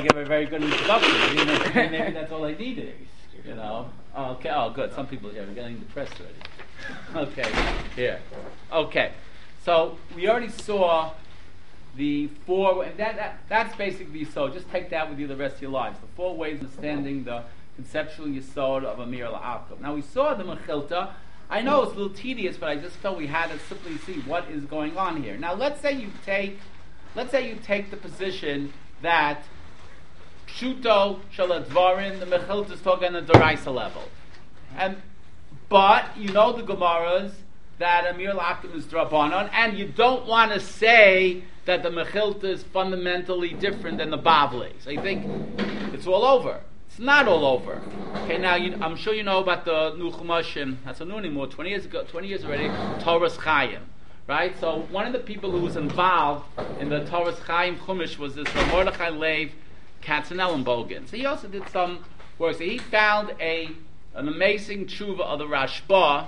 I give a very good introduction. Maybe, maybe that's all I needed. You know. Oh, okay. Oh, good. Some people here are getting depressed already. Okay. Here. Okay. So we already saw the four, and that, that that's basically so. Just take that with you the rest of your lives. The four ways of understanding the conceptual yisod of Amir al Now we saw the Mechilta. I know it's a little tedious, but I just felt we had to simply see what is going on here. Now let's say you take, let's say you take the position that Shuto Shaladvarin, the Mechilta is talking at the Daraisa level. And, but you know the Gemaras that Amir Lakum is Drabanon, and you don't want to say that the Mechilta is fundamentally different than the Bavli. So you think it's all over. It's not all over. Okay, now you, I'm sure you know about the new Chumashim. That's a new anymore. Twenty years ago, twenty years already. Toras Chaim, right? So one of the people who was involved in the Toras Chaim Chumash was this Mordechai Leib Katzenellenbogen. So he also did some work. So he found a an amazing tshuva of the Rashba,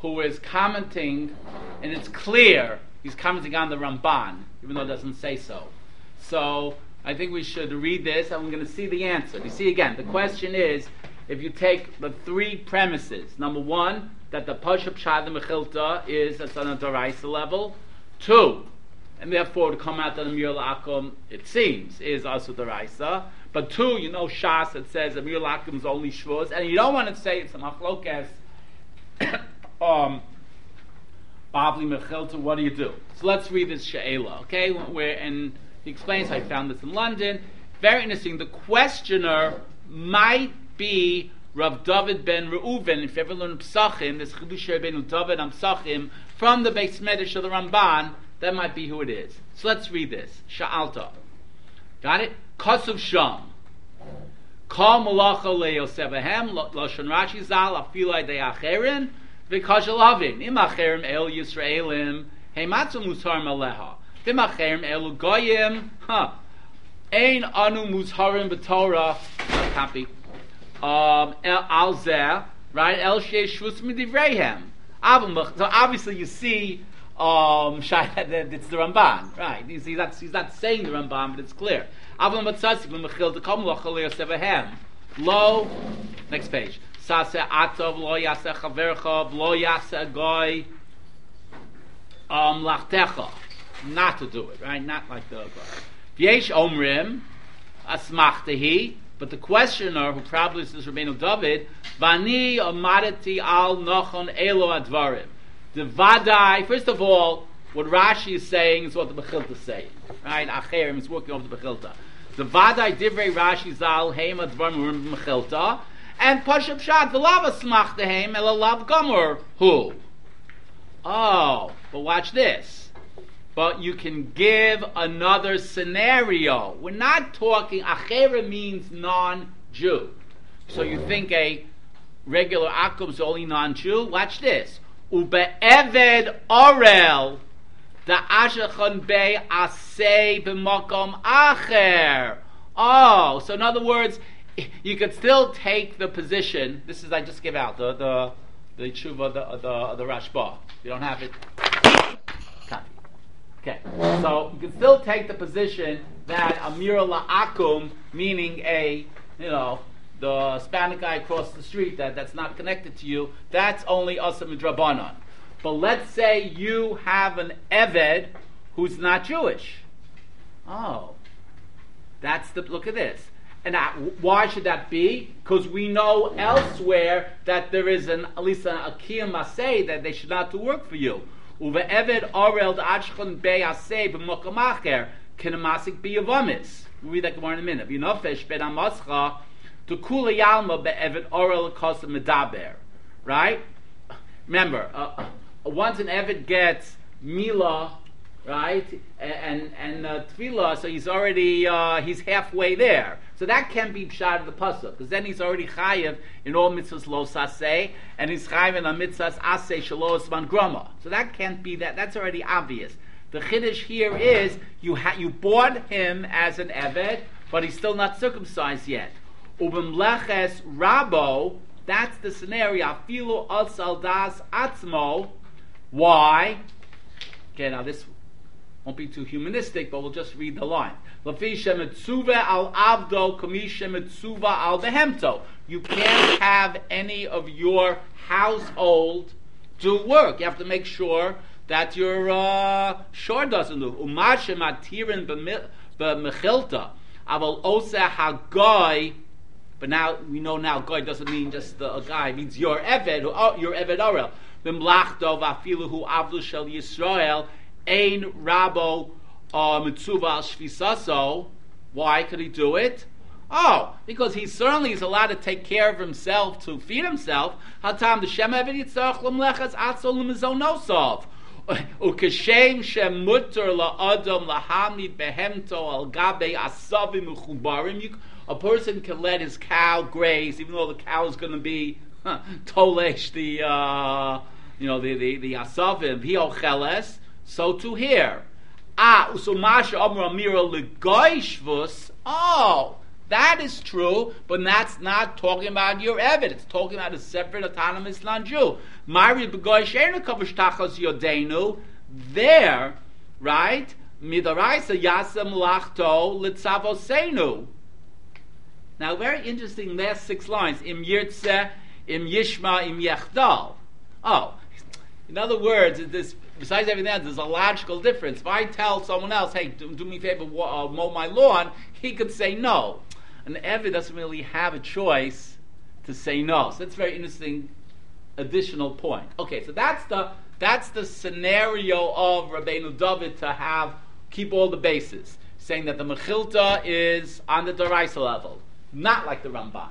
who is commenting, and it's clear he's commenting on the Ramban, even though it doesn't say so. So I think we should read this, and we're going to see the answer. You see again, the question is if you take the three premises. Number one, that the Pashup Shad Mechilta is at on a Daraisa level. Two, and therefore to come out of the Amir Akum, it seems, is also the Daraisa. But two, you know Shas, it says Amir Akum is only Shvuz, and you don't want to say it's a Machlokes, um, Bavli Mechilta, what do you do? So let's read this She'ela, okay? Where, and he explains, I found this in London. Very interesting. The questioner might be Rav David ben Reuven, if you ever learn Psachim, this Chidush ben David and Psachim, from the Beis Medrash of the Ramban, that might be who it is. So let's read this. Sha'alta. Got it? Kosuv Sham. Kol malacha leyosevahem, Lashon Rashi zal, afilai de acherin, v'kashalavin. Im acherim el Yisraelim, heimatzu musar maleha. V'macherim elu goyim, ha. Ein anu muzharim b'torah, copy. Um, al zeh, right? El sheish shvus midivreihem. So obviously you see um, it's the Ramban, right? He's, he's, not, he's not saying the Ramban, but it's clear. Lo, next page. Sase atov lo yase chavercha lo yase goy um, lachtecha. Not to do it, right? Not like the V'yesh omrim asmachtehi. But the questioner, who probably is Rabbeinu David, vani amadati al nochon elo advarim. The vadai, first of all, what Rashi is saying is what the Mechilta is saying. Right? Acherim is working over the Mechilta. The vadai divrei Rashi zal heim advarim Mechilta. And Pashup Shad, the lava smach dehem, el lav gomer, who? Oh, but watch this but you can give another scenario. We're not talking, achera means non-Jew. So you think a regular akum is only non-Jew? Watch this. Ube'eved orel, the ashachon be asay b'makom acher. Oh, so in other words, you could still take the position. This is I just give out the the the tshuva the the the Rashba. You don't have it. Okay, so you can still take the position that a Amir La'akum, meaning a, you know, the Hispanic guy across the street that, that's not connected to you, that's only Asa Midrabanan. But let's say you have an Eved who's not Jewish. Oh, that's the, look at this. And why should that be? Because we know elsewhere that there is an, at least an Akiyah Masay that they should not do work for you. Uve'eved orel d'achchon be'aseh b'mokom acher k'nemasik b'yavamis. We'll read that Gemara in a minute. V'nofesh ben to kula yalma be'eved orel kosa medaber. Right? Remember, uh, uh, once an evet gets Mila, right, and and uh, Tefillah, so he's already uh, he's halfway there. So that can be pshat of the pasuk, because then he's already chayiv in all mitzvahs lo saseh, and he's chayiv in a mitzvahs aseh shalos man grama. So that can't be that. That's already obvious. The chiddush here is you ha- you bought him as an evet, but he's still not circumcised yet. Ubim rabo. That's the scenario. Afilu al saldas atzmo. Why? Okay, now this Won't be too humanistic, but we'll just read the line. Lafi shemetzuva al avdo kami shemetzuva al behemto. You can't have any of your household do work. You have to make sure that your uh, shore doesn't do. Umashe matirin b'mechilta. Aval osa hagoy. But now we know now goy doesn't mean just a guy. It means your eved, uh, your eved orel. B'mlachto v'afilu hu avdu shel Yisrael ein rabo uh, mitzuva shvisaso. Why could he do it? Oh, because he certainly is allowed to take care of himself to feed himself. Hatam the Shem Eved Yitzchak Lemlechas Atzol. Ukeshem Shem Mutter LaAdam Lahamid Behemto Al Gabe Asavim Uchubarim. A person can let his cow graze, even though the cow is going to be huh, tolesh the uh, you know the the, the asavim hiocheles. So to here. Ah, usumasha amra mira legoishvus. Oh, that is true, but that's not talking about your evidence. Talking about a separate autonomous non-Jew. Mari begoy yodenu. There, right? Midaraisa yasem lachto litzavosenu. Now, very interesting last six lines. Im yirtze, im yishma, im yechdal. Oh, in other words, this, besides everything else, there's a logical difference. If I tell someone else, hey, do, do me a favor, uh, mow my lawn, he could say no an Eved doesn't really have a choice to say no. So that's a very interesting additional point. Okay, so that's the that's the scenario of Rabbeinu David to have keep all the bases, saying that the Mechilta is on the Daraisa level, not like the Ramban,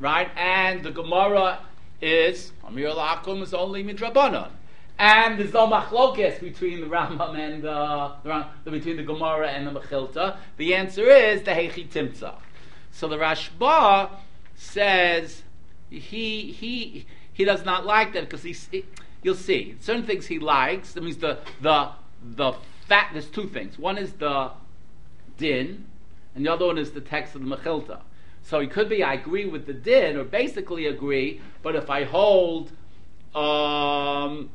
right? And the Gemara is Amir Lakum is only midrabanon. And there's no machlokes between the Rambam and uh, the, between the Gemara and the Mechilta. The answer is the Hechi Timtzah. So the Rashba says he he he does not like that because. He, you'll see certain things he likes. That means the the the fat. There's two things. One is the din, and the other one is the text of the Mechilta. So it could be I agree with the din, or basically agree, but if I hold um,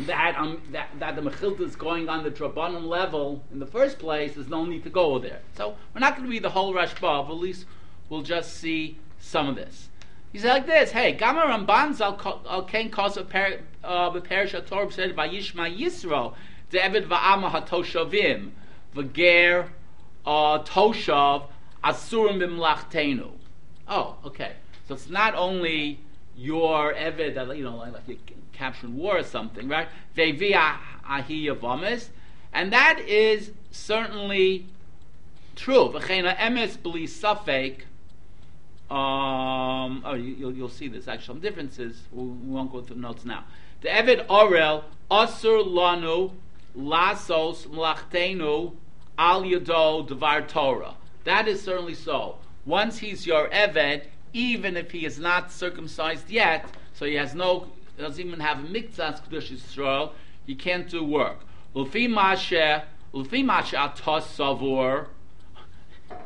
that, um, that, that the Mechilta is going on the Drabanim level in the first place, there's no need to go there. So we're not going to read the whole Rashba, but at least we'll just see some of this. He said like this, hey, Gama Ramban al Ken Kos of Perish HaTorah said, Vayishma Yisro, David Va'ama HaToshavim, V'ger uh, Toshav, Asurim Bimlachtenu. Oh, okay. So it's not only your Eved, that, you know, like, like capturing war or something, right? And that is certainly true. emes Um, oh, you, will you'll see this. Actually, some differences. We, we won't go through the notes now. The Eved Orel Asur Lanu Lasos Mlachtenu Al Yado Devar Torah. That is certainly so. Once he's your Eved, even if he is not circumcised yet, so he has no doesn't even have a mikzas kedush Yisrael, you can't do work. Lufi mashe, lufi mashe atos savur.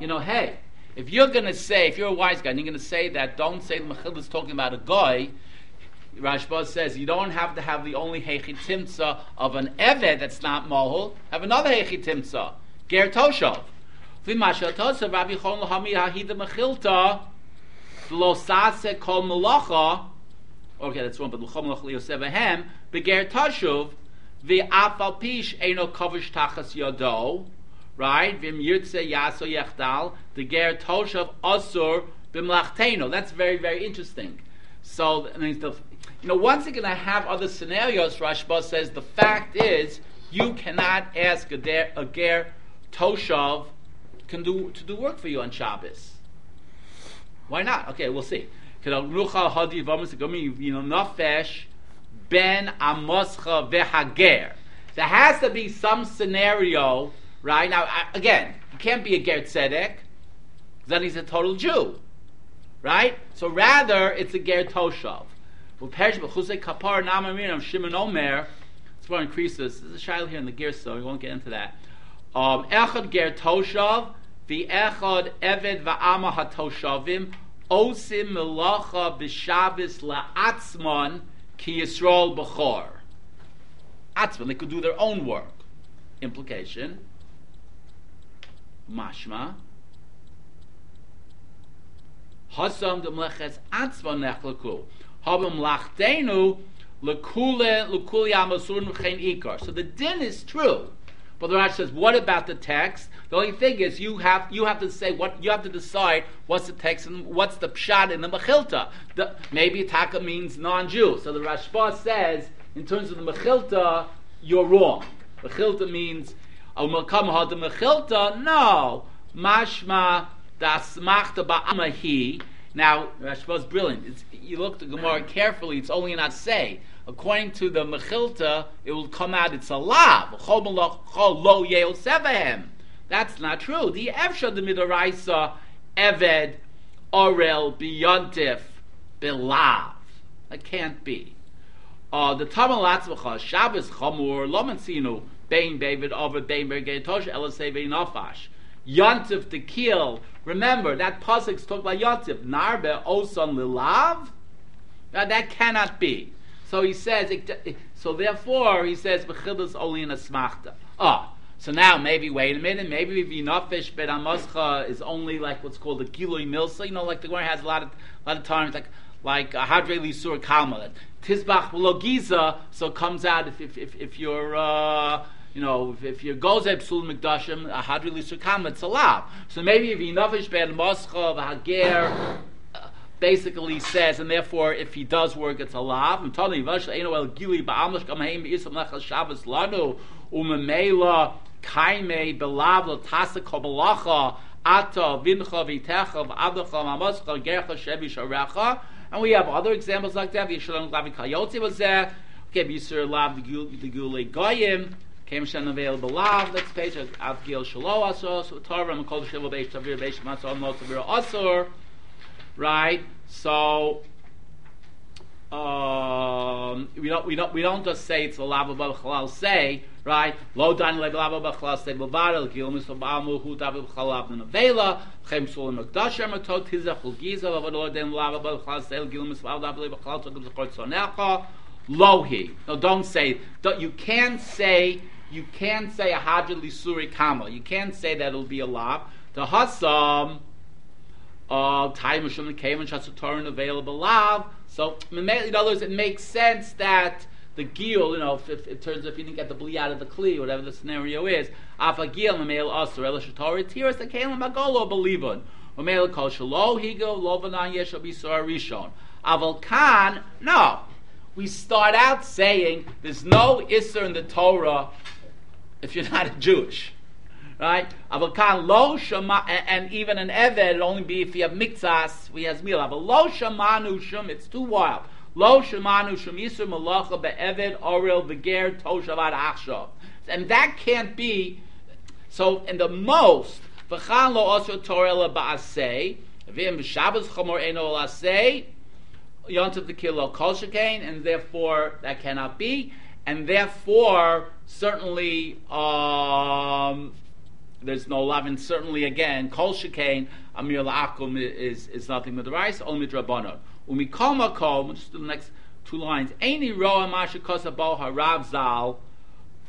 You know, hey, if you're going to say, if you're a wise guy, and you're going to say that, don't say the Mechil is talking about a guy. Rashba says you don't have to have the only hechitimtza of an eved that's not mohul. Have another hechitimtza, ger toshov. V'mashal toshav Rabbi Chon lahami hahida mechilta lo sase kol melacha Okay, that's wrong. But l'chom l'ch liyosevahem beger tashuv v'afal pish eno kovish tachas yodo. Right? Vim yirtze yaso yechdal the ger toshav asur b'mlachteno. That's very very interesting. So I mean, the, you know, once again, I have other scenarios. Rashba says the fact is you cannot ask a, der, a ger toshav can do to do work for you on Shabbos. Why not? Okay, we'll see you ben. There has to be some scenario, right? Now, again, he can't be a ger tzedek, then he's a total Jew, right? So rather, it's a ger toshav. kapar shimon. It's more increases. There's a shail here in the gear, so we won't get into that. Um, echad ger toshav, the echad eved va'ama hatoshavim osim melacha b'shabbos la'atzman ki Yisrael b'chor. Atzman, they could do their own work. Implication. Mashma. Hasam de mleches atzva nechlaku. Habam lachtenu lekule lekuli amasurn v'chein ikar. So the din is true. But the Rashi says, what about the text? The only thing is you have you have to say what you have to decide what's the text and what's the pshat in the mechilta. The, maybe taka means non-Jew. So the Rashba says in terms of the mechilta, you're wrong. Mechilta means oh, al makam had the mechilta. No, mashma das machta ba'amahi. Now Rashba is brilliant. It's, you look at the Gemara carefully. It's only not say according to the Mechilta, it will come out it's a lav. That's not true. The Efsha the Midaraisa Eved Orel Biyontif Bilav. That can't be. Uh, the Tamal Latzvacha Shabbos Chamur Lomansinu Bein David over Bein Bergetosh Elaseve Nafash. Yontif to kill. Remember that pasuk's talk about Yontif. Narbe Osan Lilav. That, that cannot be. So he says, so therefore he says, "Bechilus only in a smachta." Ah, so now maybe wait a minute, maybe if v'inafish bet amascha is only like what's called a gilui milsa. You know, like the Gemara has a lot of a lot of times like like a hadre lisur kalma. Tizbach logiza, so comes out if if if, if you're. Uh, you know, if, if your goes psul mikdashim, a hadri lisur kalma, it's allowed. So maybe if you v'inafish bet amascha v'hager basically says, and therefore, if he does work, it's a lav. And we have other examples like that. Okay. Came shen available lav. Next page, Av Gil Shalo Asor. So Torah, Makol Shiva Beish Tavir Beish Mot Tavir Asor right? So um, we don't we don't we don't just say it's a lava b'chalal say right? Lo dan le lava b'chalal say b'varel kil miso ba'amu hu tav b'chalal ben avela chem sul mekdash em tot tizach ul giza lo dan lava b'chalal say kil miso ba'amu b'chalal tot b'chol tzonecha lo he no don't say don't, you can't say you can't say a hadjid lisuri kama. You can't say that it'll be a lav the hasam of time Mishum Kevin Shatzatorin available lav. So in other words, it makes sense that the gil, you know, if, if it turns if you didn't get the bli out of the kli, whatever the scenario is, afa gil memel asur el shatori tiras the kalim magolo belivon. Memel kol shalo higo lovanan yeshal bisor rishon. Aval kan, no. We start out saying there's no isser in the Torah if you're not a Jewish right? Avakan lo shama, and even an eved, only be if you have mikzas, we has mila. But lo shamanu shum, it's too wild. Lo shamanu shum yisur malacha be'eved oril v'ger toshavad achshav. And that can't be, so in the most, v'chan lo osro torela ba'asei, v'im v'shabbos chamor eno l'asei, yontav the kol shekain, and therefore that cannot be, and therefore certainly um, there's no love, and certainly again, kol shekain amir la'akum is is nothing but the rice, only midrabanon. Umikol makom, just the next two lines. Any roa masha kosabo harav zal.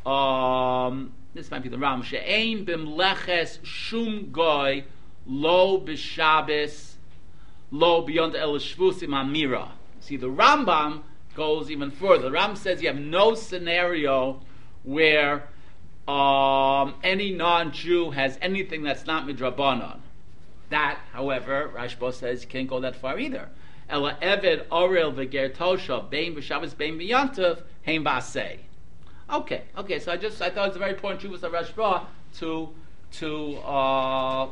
Um, this might be the Ram. She'ein bim leches shum goy lo b'shabes lo beyond el shvusim amira. See, the Rambam goes even further. The Ram says you have no scenario where um, any non-Jew has anything that's not midrabanan. That, however, Rashba says you can't go that far either. Ela eved orel v'ger tosha bein b'shabbos bein b'yantav heim b'asei. Okay, okay. So I just I thought it was a very important truth of Rashba to to uh,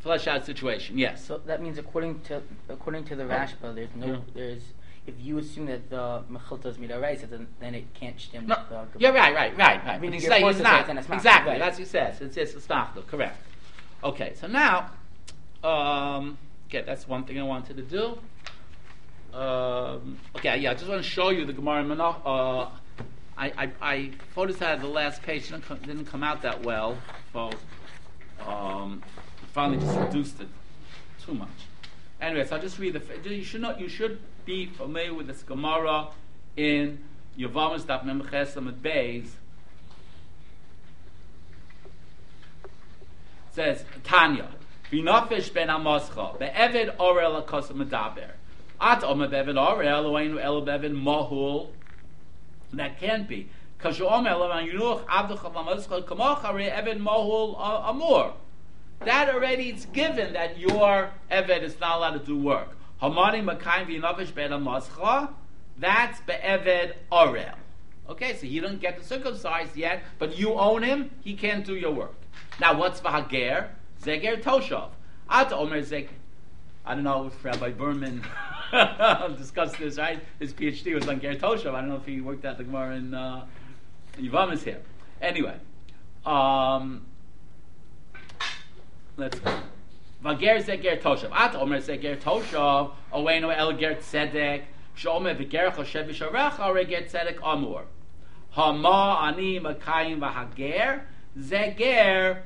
flesh out the situation. Yes. So that means according to according to the Rashba, there's no yeah. there's if you assume that the mechilta is midaraisa, then then it can't stem no. with the. Yeah, right, right, right, right. Meaning it's not exactly. Right. That's what he says. It's it's a correct. Okay, so now, um, okay, that's one thing I wanted to do. Um, okay, yeah, I just want to show you the Gemara Menach. Uh, I, I, I the last page. Didn't come, didn't come out that well. So, um, finally just reduced it too much. Anyway, so I'll just read the. You should not. You should be familiar with this Gemara in Yavamas Daf Memches Beis. says Tanya, V'nafesh ben Amoscha, be'eved orel akos medaber. At omer be'eved orel, oeinu el be'eved mahul. That can't be. You omer levan yunuch avducha v'amoscha kamocha eved mahul amur. That already it's given that your eved is not allowed to do work. Hamani makayim v'nafesh ben Amoscha, that's be'eved orel. Okay, so he doesn't get circumcised yet, but you own him, he can't do your work. Now, what's v'hager? Zeger Toshav. At Omer Zeg. I don't know if Rabbi Berman discussed this, right? His PhD was on Ger Toshav. I don't know if he worked at the Gemara in uh, Yivam is here. Anyway, um, let's go. Vager Zeger Toshav. At Omer Zeger Toshav. Oweno El Ger Tzedek. Shomer Viger Choshev Visharecha. Ore Ger Tzedek Amur. Hama Ani Makayim Vahager. Zeger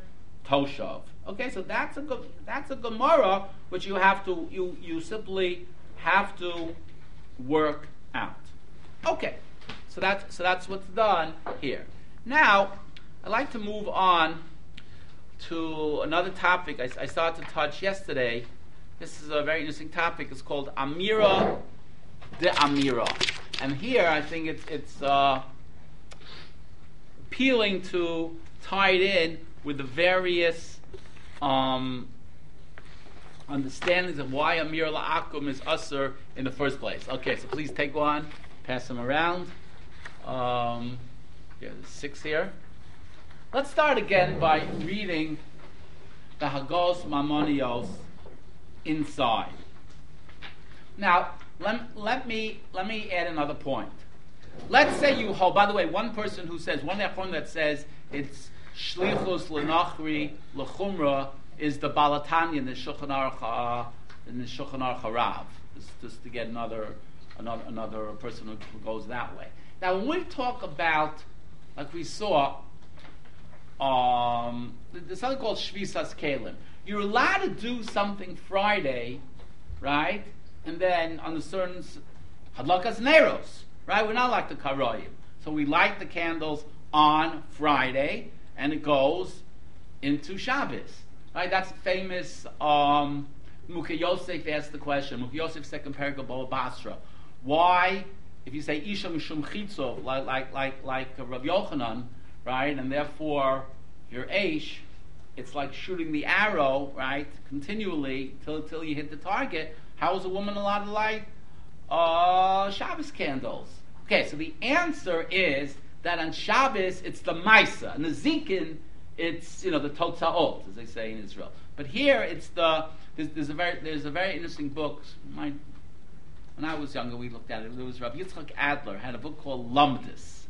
Toshav. Okay, so that's a that's a Gemara which you have to you you simply have to work out. Okay, so that's so that's what's done here. Now I'd like to move on to another topic I, I started to touch yesterday. This is a very interesting topic. It's called Amira de Amira, and here I think it's it's uh, appealing to tie it in with the various um, understandings of why Amir La'akum is usher in the first place. Okay, so please take one, pass them around. Um, yeah, six here. Let's start again by reading the Hagos Mamonios inside. Now, let, let, me, let me add another point. Let's say you hold, by the way, one person who says, one that says it's Shlichus lenachri lechumra is the Balatanya in the Shulchan Aruch uh, in the Shulchan Aruch Harav. Just, to get another another another person who goes that way. Now, when we talk about, like we saw, um, there's something called Shvisas Kalim. You're allowed to do something Friday, right? And then on the certain Hadlakas Neros, right? We're not like the Karoyim. So we light the candles on Friday, and it goes into Shabbos. Right? That's famous. Um, Mukha Yosef asked the question. Mukha Yosef second paragraph Basra. Why, if you say Isha Mishum Chitzo, like like like like Rav Yochanan, right, and therefore your Aish, it's like shooting the arrow, right, continually till till you hit the target. How is a woman allowed to light uh, Shabbos candles? Okay, so the answer is that on Shabbos it's the Maisa, and the Zikin it's you know the Totzaot, as they say in Israel. But here it's the there's, there's a very there's a very interesting book. My, when I was younger, we looked at it. There was Rabbi Yitzchak Adler had a book called Lomdus,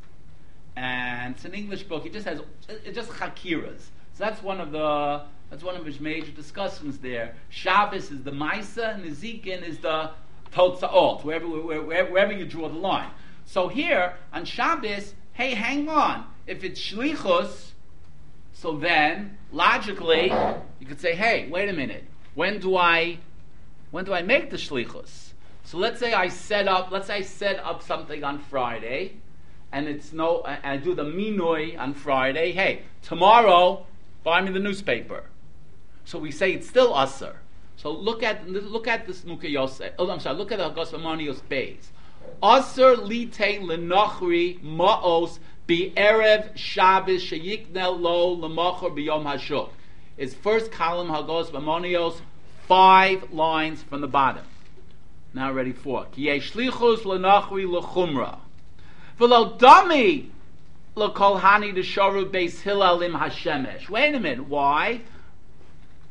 and it's an English book. It just has it just hakiras. So that's one of the that's one of his major discussions there. Shabbos is the Maisa, and the Zikin is the Totzaot, wherever, wherever, wherever you draw the line. So here on Shabbos, hey, hang on. If it's shlichus, so then logically you could say, hey, wait a minute. When do I when do I make the shlichus? So let's say I set up let's say I set up something on Friday and it's no and I do the minoi on Friday. Hey, tomorrow buy me the newspaper. So we say it's still usser. So look at look at this Yosef. Oh, I'm sorry. Look at the Hagos Amanios Beis. Aser lite lenachri maos be erev Shabbos sheyiknel lo lemachor biyom hashuk. Is first column Hagos Mamonios, five lines from the bottom. Now ready for Ki shlichus lenachri lechumra. V'lo dami lekol hani desharu beis hillel im hashemesh. Wait a minute. Why?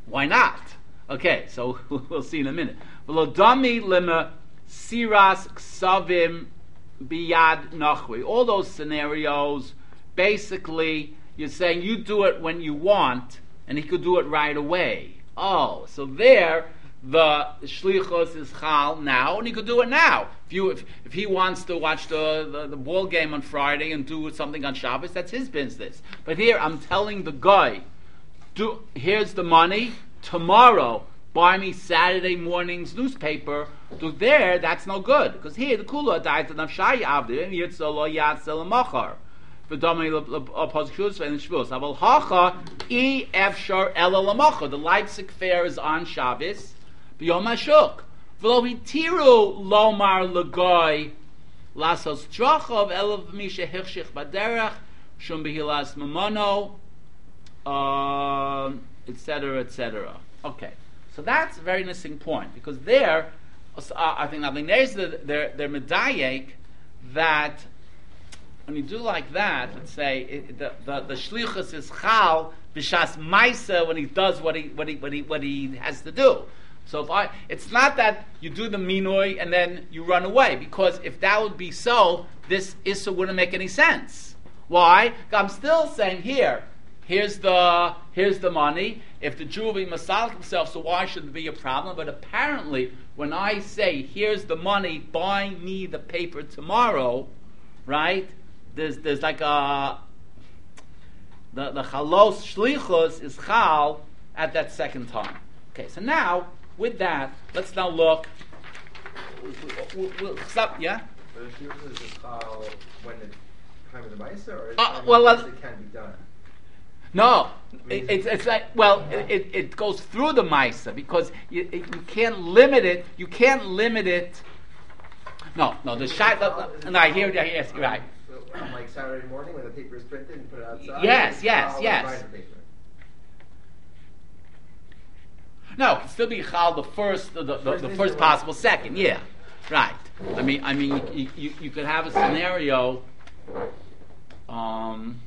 Why not? Okay, so we'll see in a minute. V'lo dami lema siras ksavim biyad nachri. All those scenarios, basically, you're saying you do it when you want, and he could do it right away. Oh, so there, the shlichus is chal now, and he could do it now. If you, if, if he wants to watch the, the, the ball game on Friday and do something on Shabbos, that's his business. But here, I'm telling the guy, do, here's the money. Tomorrow, buy me Saturday morning's newspaper. So there, that's no good because here the kula died to nafshay avdim yitzalo yatzal machar. The Leipzig fair is on Shabbos. B'yom hashuk. V'lo hitiru lomar l'goy lasos trachov elav misha hirshich baderach shum behilas mamono etc., uh, etc. Okay, so that's a very interesting point because there, uh, I think, I think there's the, their, their medayek that when you do like that, let's say it, the, the, the shlichus is chal b'shas maisa when he does what he, what he, what he, what he has to do. So if I, it's not that you do the minoi and then you run away, because if that would be so, this issa wouldn't make any sense. Why? I'm still saying here, here's the here's the money. If the Jew will be masalik himself, so why should it be a problem? But apparently, when I say here's the money, buy me the paper tomorrow, right? There's there's like a the the chalos shlichus is chal at that second time. Okay, so now with that, let's now look. We'll, we'll, stop, yeah. But if is chal when the time of the or uh, well, uh, it can be done. No, it, it's, it's like well, it, it goes through the Misa because you, you can't limit it. You can't limit it. No, no, the shot. No, I hear. you. Yes, right. So, um, like Saturday morning when the paper is printed and put it outside. Yes, yes, yes. No, it can still be chal the first, the, the, the, the first possible second. Yeah, right. I mean, I mean, you, you, you could have a scenario. Um,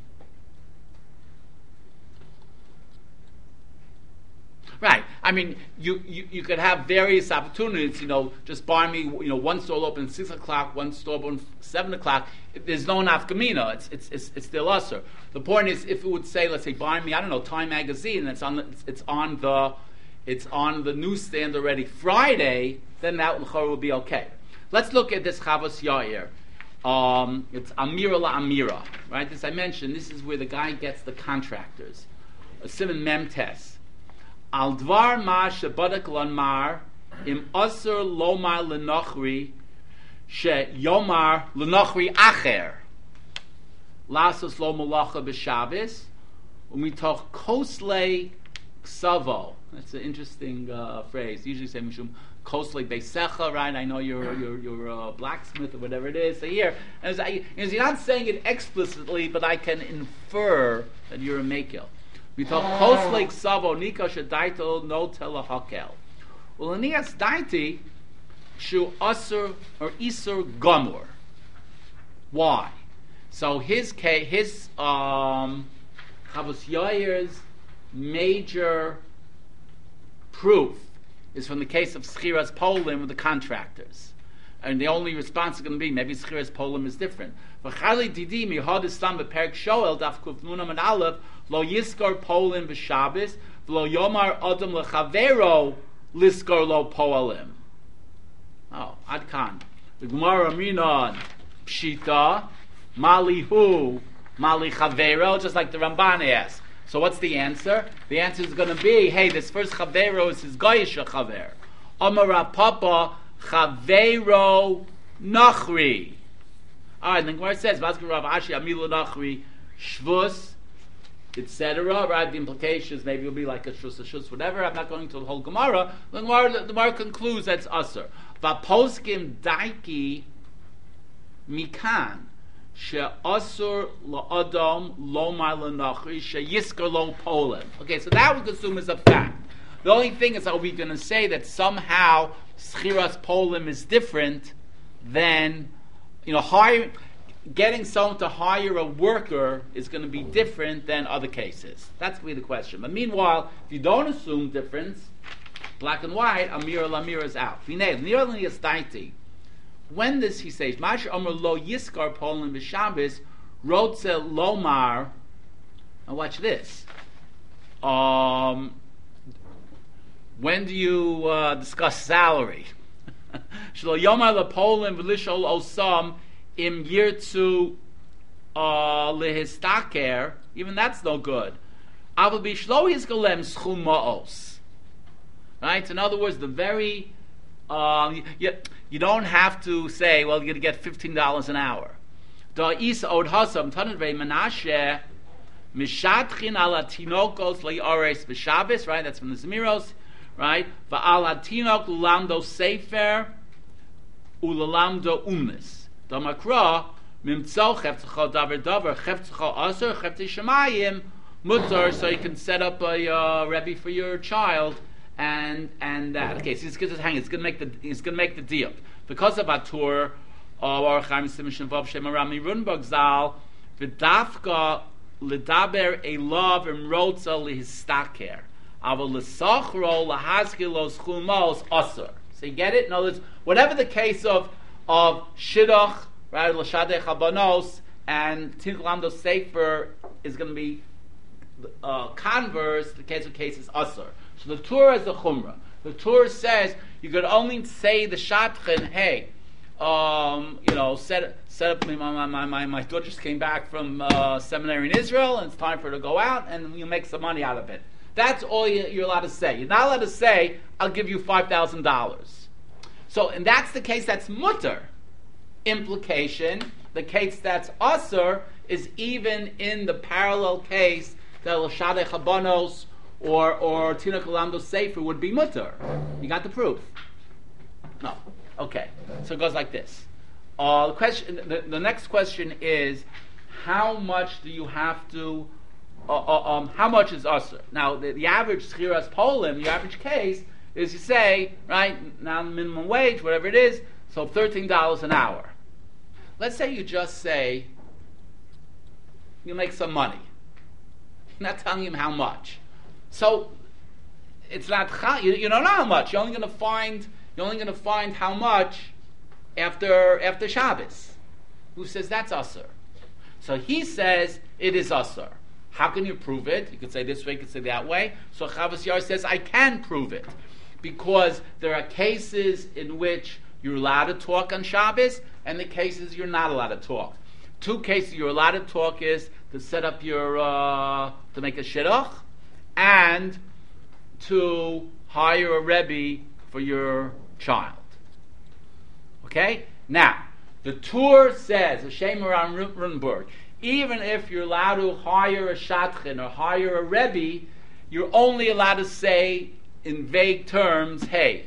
Right. I mean, you, you, you could have various opportunities, you know, just buy me, you know, one store open 6 o'clock, one store open 7 o'clock. There's no nafkamina, it's, it's, it's, it's still usher. The point is, if it would say, let's say, buy me, I don't know, Time Magazine, and it's on the, it's, it's on the, it's on the newsstand already Friday, then that will be okay. Let's look at this Chavos Yair. Um, it's Amira la Amira, right? As I mentioned, this is where the guy gets the contractors. A Simon Mem test. Al dvar ma shebadak lan mar im osir lomar lenochri she yomar lenochri acher lasos lo malacha b'shabes umitoch kosle ksavo. That's an interesting uh, phrase. Usually say mishum kosle beisecha, right? I know you're you're, you're a blacksmith or whatever it is. So here, as I, you're not saying it explicitly, but I can infer that you're a makel. We talk kosleik savo nika shedaito no telahakel. Well, anias daiti shu asur or isur gomor. Why? So his his um, Chavos Yair's major proof is from the case of Schiras Polim with the contractors. And the only response is going to be maybe Schiras Polim is different. Didi lo. Oh, adkan. The Gemara Minon pshita malihu mali chavero, just like the Ramban asks. So what's the answer? The answer is going to be, hey, this first chavero is goyish chaver. Amar Papa chavero nachri. All right, the Gemara says, Vazgar Rav Ashi Amilu Nachri Shvus etc. Right? The implications maybe it'll be like a shus, a shus, whatever. I'm not going to the whole Gemara. The Gemara, the Gemara concludes that's usher. Vaposkim daiki mikan lo lo. Okay, so that we assume is a fact. The only thing is, are we going to say that somehow schiras polim is different than, you know, hiring? getting someone to hire a worker is going to be different than other cases. That's be the question. But meanwhile, if you don't assume difference, black and white, Amir Lamir is out. When does he say, Mash Omer lo yiskar polin b'shabes, rotze lomar, and watch this. Um, when do you uh, discuss salary? Shlo yomar le polin v'lishol osam, im yirtzu uh, lehistaker, even that's no good. Aval bishlo golem schum ma'os. Right? In other words, the very um, you don't have to say, well, you're going to get fifteen dollars an hour. Le'ores right? That's from the Zemiros, right? Sefer mimtzo cheftzcho davar mutzar, so you can set up a uh, rebbe for your child and and that. Okay, so he's going to hang. He's going to make the he's going to make the deal because of Atur. Or Chaim Simon Vav Shem Rami Runberg Zal v'dafka ledaber elav imrotza lihistaker aval lesachro lahazkilos chumos aser. So you get it? In other words, whatever the case of of shidduch, right, l'shadei chabanos, and tinkulamdo sefer is going to be uh, converse. The case of case is aser. So the Torah is the chumrah. The Torah says you could only say the shatchen, hey, um, you know, set set up. My my my my daughter just came back from uh, seminary in Israel, and it's time for her to go out, and you make some money out of it. That's all you, are allowed to say. You're not allowed to say, "I'll give you five thousand dollars." So, and that's the case that's mutter. Implication: the case that's usher is even in the parallel case that l'shadei chabanos or or tina kalamdo sefer would be mutter. You got the proof? No. Okay, so it goes like this. Uh, the question, the, the next question is, how much do you have to? Uh, uh, um, how much is usher? Now, the, the average schiras polim, the average case is you say right now minimum wage, whatever it is, so thirteen dollars an hour. Let's say you just say you make some money. You're not telling him how much. So it's not you, you don't know how much. You're only going to find you're only going to find how much after after Shabbos. Who says that's usher? So he says it is usher. How can you prove it? You could say this way, you could say that way. So Chavas Yar says I can prove it because there are cases in which you're allowed to talk on Shabbos, and the cases you're not allowed to talk. Two cases you're allowed to talk is to set up your uh, to make a shidduch, and to hire a rebbe for your child. Okay? Now, the Tur says, Hashem around Rutenberg, even if you're allowed to hire a shatchin or hire a rebbe, you're only allowed to say in vague terms, hey,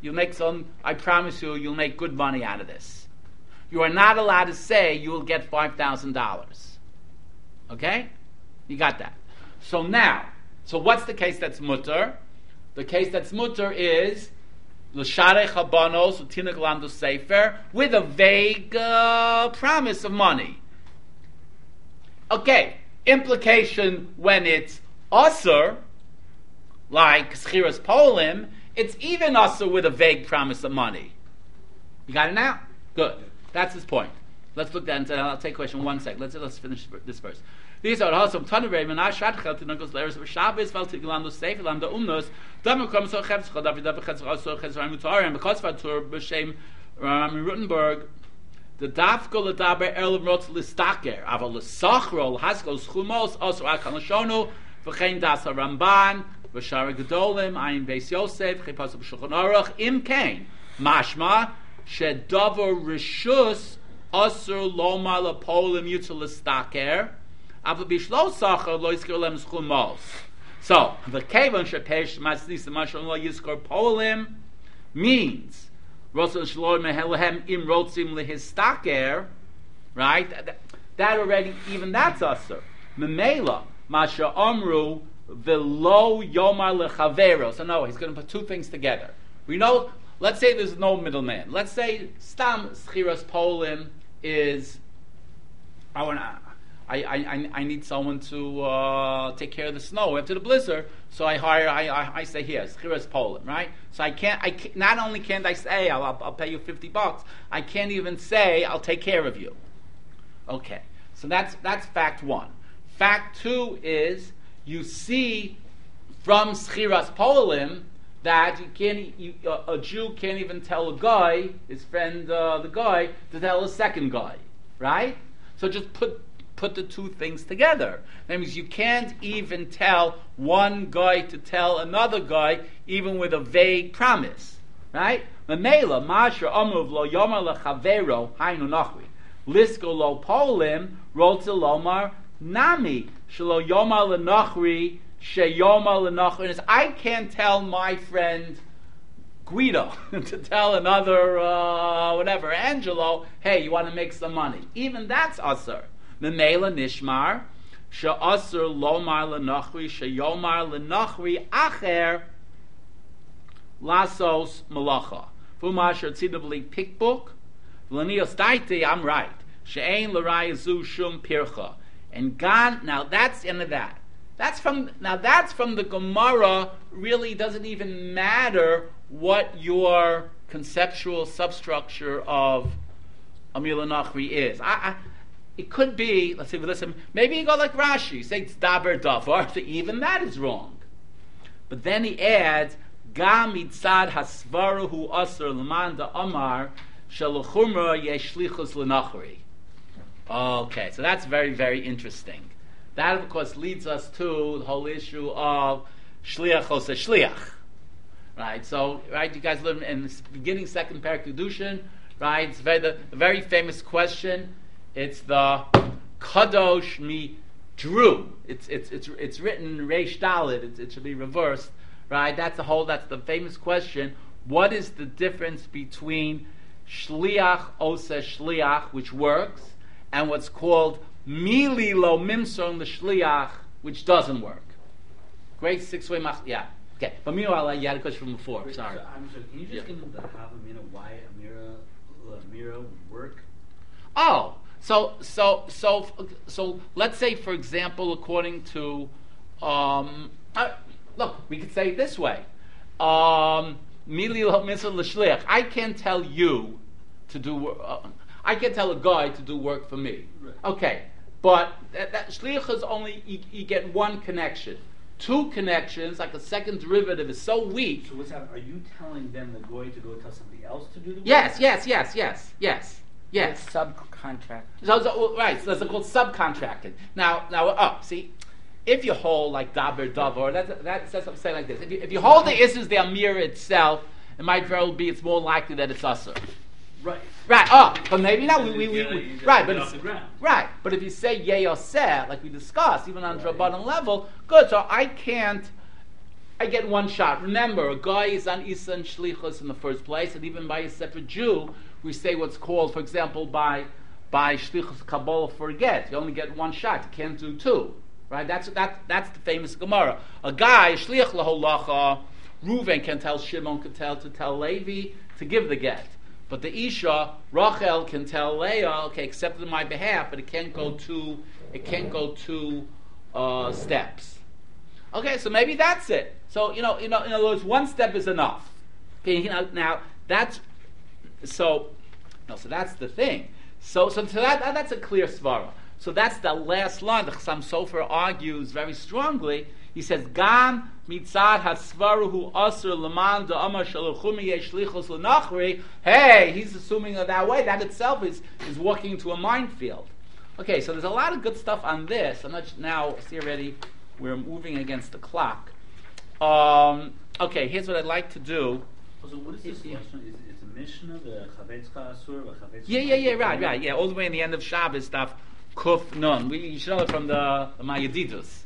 you'll make some, I promise you, you'll make good money out of this. You are not allowed to say you will get $5,000. Okay? You got that. So now, so what's the case that's mutter? The case that's mutter is l'sharei chabanos u'tinik lamdu sefer with a vague uh, promise of money. Okay, implication when it's usher, like schiras polim, it's even usher with a vague promise of money. You got it now? Good. That's his point. Let's look at that and I'll take question one sec. Let's let's finish this verse. These are also Tanurei Menah Shadchel Leres of Shabbos Val Tiglam the Umnos. Dam So because Rutenberg the dafko ledaber el rot listaker aval lesachro haskos chumos also akal shonu v'chein das Ramban v'shara gedolim ayin beis Yosef chipas b'shulchan aruch im kain mashma shedavar rishus asur loma lepolim yutzul listaker aber bishlo sacher lo. So, the kevon shepesh masnis mashon lo yiskor polim means Rosa Shalom Mehelehem Im Rotzim Lehistaker, right? That, that already, even that's usher. Memela, Masha Amru, Velo Yomar Lechavero. So no, he's going to put two things together. We know, let's say there's no middleman. Let's say Stam Schiras Polim is, I want to, I, I, I need someone to uh, take care of the snow after the blizzard, so I hire, I, I, I say here, here's Poland, right? So I can't, I can't, not only can't I say, I'll, I'll, I'll pay you 50 bucks, I can't even say, I'll take care of you. Okay, so that's, that's fact one. Fact two is, you see from Schiras Polim that you can't, you, a, a Jew can't even tell a guy, his friend, uh, the guy, to tell a second guy, right? So just put put the two things together. That means you can't even tell one guy to tell another guy, even with a vague promise. Right? Mamela, Masha Amruv Lo Yomar Lechavero, Hainu Nachri. lisko lo polim, rolte lomar nami, shelo yomar lenachri, sheyomar lenachri. And I can't tell my friend Guido to tell another, uh, whatever, Angelo, hey, you want to make some money. Even that's usr. Memela nishmar, she'asr lomar lenachri, sheyomar lenachri acher, lasos malacha. Fumasher tzidavli pikbook, Lanios daiti, I'm right. She'ain l'rayazu shum pircha. And God, now that's of that. That's from now. That's from the Gemara. Really, doesn't even matter what your conceptual substructure of Amila Nachri is. I, I, it could be. Let's see. If we listen. Maybe you go like Rashi. Say it's daber davar. Even that is wrong. But then he adds gam mitzad hasvaru hu aser lemanda amar shalachumra yeshlichus lenachri. Okay, so that's very very interesting. That, of course, leads us to the whole issue of shliach shliach. Right, so, right, you guys live in the beginning, second parak right? It's very, the, the, very famous question. It's the Kadosh mi Drew. It's, it's, it's, it's written Reish Dalit. It, it should be reversed, right? That's the whole, that's the famous question. What is the difference between shliach ose shliach, which works, and what's called Mili lo mimson the shliach, which doesn't work. Great six way mach. Yeah. Okay. But meanwhile, you had a question from before. Wait, Sorry. So, I'm sorry. Can you just Yeah. give them the half a minute why Amira Amira work? Oh, so so so so let's say, for example, according to, um, uh, look, we could say it this way. Um, Mili lo mimson the shliach. I can't tell you to do. Uh, I can't tell a guy to do work for me. Right. Okay, but that, that shliach is only you, you get one connection. Two connections, like a second derivative, is so weak. So what's happening? Are you telling them the goy to go tell somebody else to do the work? Yes, yes, yes, yes, yes, yes. It's subcontract. So, so, right, so that's called subcontracting. Now, now, uh, oh, see, if you hold like daber davar, that that says something like this. If you, if you hold the issues the amir itself, it might very well be it's more likely that it's usher. Right. Right. Oh, but maybe not. We, we, we, we- right, but it's, off the ground. right. But if you say yay or seh, like we discussed, even on Right. Drabanan level, good. So I can't. I get one shot. Remember, a guy is on Isa and Shlichus in the first place, and even by a separate Jew, we say what's called, for example, by by Shlichus Kabbalah for a get. You only get one shot. You can't do two. Right? That's that. That's the famous Gemara. A guy Shliach laholacha. Reuven can tell Shimon, can tell to tell Levi to give the get. But the Isha, Rachel can tell Leah, okay, accept it on my behalf, but it can't go two. It can't go two uh, steps. Okay, so maybe that's it. So you know, you know, in other words, one step is enough. Okay, you know, now that's so. No, so that's the thing. So, so, so that, that- that's a clear svara. So that's the last line. The Chassam Sofer argues very strongly. He says, "Gam mitzad hasvaruhu aser leman da amar shalachumi yeshlichos lenachri." Hey, he's assuming it that way. That itself is is walking into a minefield. Okay, so there's a lot of good stuff on this. I'm not now. See already, we're moving against the clock. Um, okay, here's what I'd like to do. So what is this question? Is it's a Mishnah, the Chavetzka Asur, the Yeah, yeah, yeah, right, right, yeah. All the way in the end of Shabbos stuff, Kuf Nun. We you should know it from the, the Mayadidus,